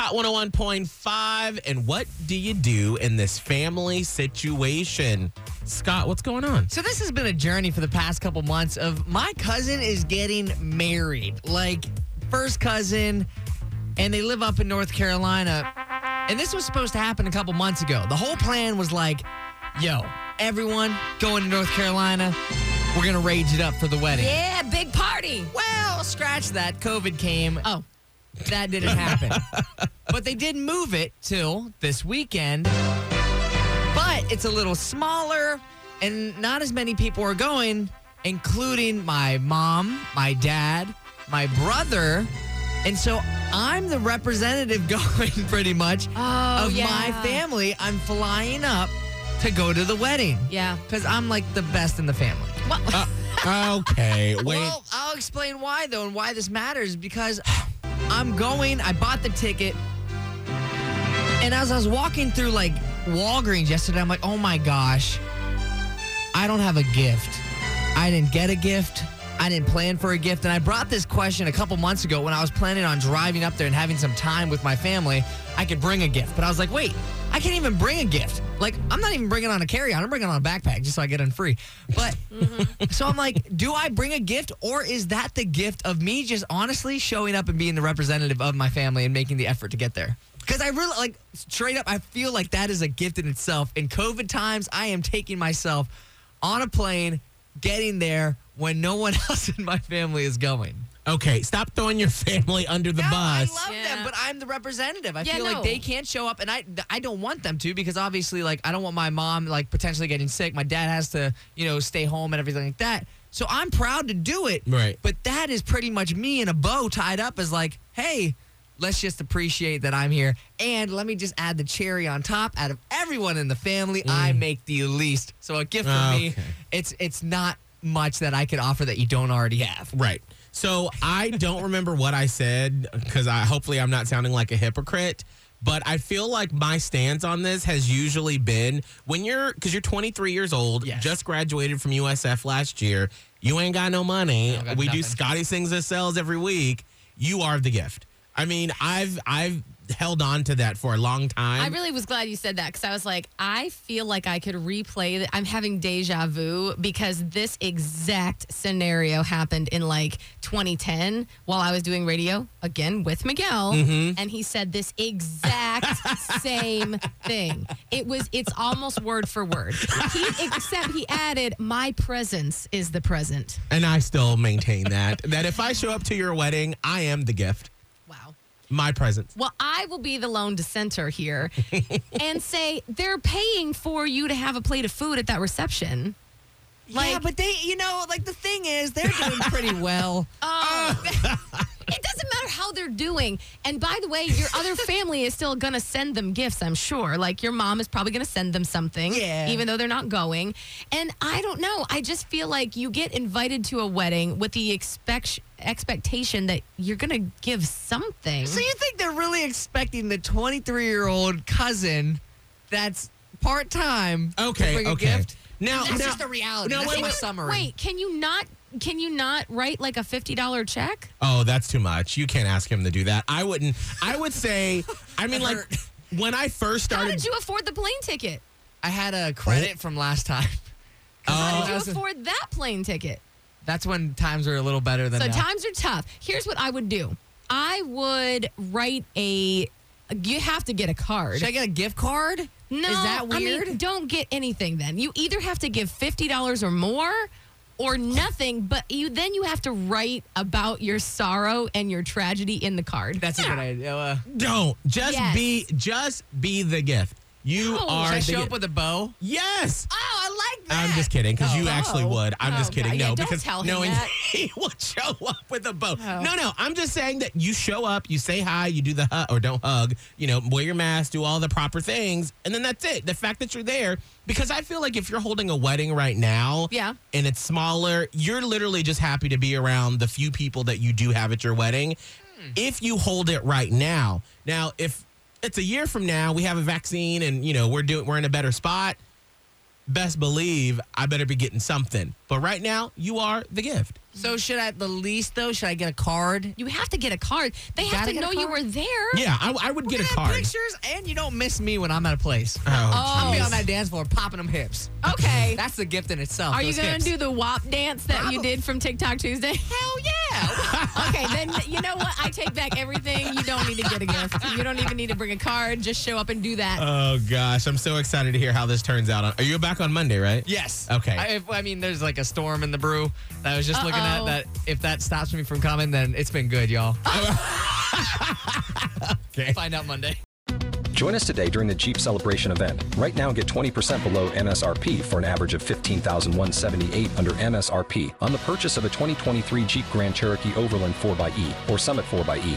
Hot 101.5. And what do you do in this family situation? Scott, what's going on? So this has been a journey for the past couple months of my cousin is getting married. Like first cousin and they live up in North Carolina. And this was supposed to happen a couple months ago. The whole plan was like, yo, everyone going to North Carolina. We're going to rage it up for the wedding. Yeah, big party. Well, scratch that. COVID came. Oh, That didn't happen. but they did move it till this weekend. But it's a little smaller and not as many people are going, including my mom, my dad, my brother. And so I'm the representative going pretty much Oh, of yeah. my family. I'm flying up to go to the wedding. Yeah. Because I'm like the best in the family. well, uh, Okay, wait. Well, I'll explain why though, and why this matters because I'm going. I bought the ticket, and as I was walking through like Walgreens yesterday, I'm like, oh my gosh, I don't have a gift. I didn't get a gift. I didn't plan for a gift, and I brought this question a couple months ago when I was planning on driving up there and having some time with my family. I could bring a gift, but I was like, wait, I can't even bring a gift. Like, I'm not even bringing on a carry-on. I'm bringing on a backpack just so I get in free. But mm-hmm. so I'm like, do I bring a gift or is that the gift of me just honestly showing up and being the representative of my family and making the effort to get there? Because I really like straight up, I feel like that is a gift in itself. In COVID times, I am taking myself on a plane, getting there when no one else in my family is going. Okay, stop throwing your family under the no, bus. I love Yeah. them, but I'm the representative. I Yeah, feel no. like they can't show up, and I I don't want them to because obviously, like, I don't want my mom like potentially getting sick. My dad has to, you know, stay home and everything like that. So I'm proud to do it. Right. But that is pretty much me in a bow tied up as like, hey. Let's just appreciate that I'm here. And let me just add the cherry on top. Out of everyone in the family, I make the least. So a gift for me, Mm. Okay. it's it's not much that I could offer that you don't already have. Right. So I don't remember what I said because I hopefully I'm not sounding like a hypocrite. But I feel like my stance on this has usually been when you're because you're 23 years old, Yes. just graduated from USF last year, you ain't got no money. Got We do. Scotty sings and sells every week. You are the gift. I mean, I've I've held on to that for a long time. I really was glad you said that because I was like, I feel like I could replay that. I'm having deja vu because this exact scenario happened in like 2010 while I was doing radio again with Miguel, mm-hmm. and he said this exact same thing. It was, it's almost word for word. He, except he added, "My presence is the present." and I still maintain that that if I show up to your wedding, I am the gift. Wow. My presence. Well, I will be the lone dissenter here and say they're paying for you to have a plate of food at that reception. yeah, Like- but they, you know, like the thing is, they're doing pretty well. Oh, it doesn't matter how they're doing. And by the way, your other family is still going to send them gifts, I'm sure. Like your mom is probably going to send them something, Yeah. even though they're not going. And I don't know. I just feel like you get invited to a wedding with the expect- expectation that you're going to give something. So you think they're really expecting the 23 year old cousin that's part time Okay, to bring okay. a gift? Now, That's now- just the reality. No, That's wait, my wait, summary. Wait, can you not? Can you not write like a fifty dollar check? Oh, that's too much. You can't ask him to do that. I wouldn't. I would say. I mean, like when I first started. How started. did you afford the plane ticket? I had a credit from last time. How Oh. did you afford that plane ticket? That's when times were a little better than So now. times are tough. Here's what I would do. I would write a. You have to get a card. Should I get a gift card? no, Is that I weird? mean, don't get anything. Then you either have to give fifty dollars or more, or nothing. But you then you have to write about your sorrow and your tragedy in the card. That's a good idea. Uh, Don't just Yes. be. Just be the gift. You oh, No. are should I show up with a bow? yes. Oh, I like that. I'm just kidding because you oh. actually Oh. would. I'm just Oh, kidding. God. Yeah, no, don't because knowing he would show up with a bow. Oh. No, no. I'm just saying that you show up, you say hi, you do the hug or don't hug, you know, wear your mask, do all the proper things, and then that's it. The fact that you're there, because I feel like if you're holding a wedding right now, Yeah. and it's smaller, you're literally just happy to be around the few people that you do have at your wedding. Hmm. If you hold it right now, now if it's a year from now, we have a vaccine and you know we're doing we're in a better spot. Best believe I better be getting something. But right now, you are the gift. So should I at the least though? Should I get a card? You have to get a card. They have gotta to know you were there. Yeah, I, I would get a We're gonna have card. Pictures, and you don't miss me when I'm at a place. Oh, I'll be on that dance floor popping them hips. Okay. That's the gift in itself. Are you those going hips. to do the WAP dance that you did from TikTok Tuesday? Hell yeah! okay, then you know what? I take back everything. You don't need to get a gift. You don't even need to bring a card. Just show up and do that. Oh gosh, I'm so excited to hear how this turns out. Are you back on Monday, right? yes. Okay. I, if, I mean, there's like a storm in the brew. I was just looking at that. If that stops me from coming, then it's been good, y'all. Okay. Find out Monday. Join us today during the Jeep Celebration event. Right now, get 20% below MSRP for an average of 15178 under MSRP on the purchase of a 2023 Jeep Grand Cherokee Overland 4xE or Summit 4xE.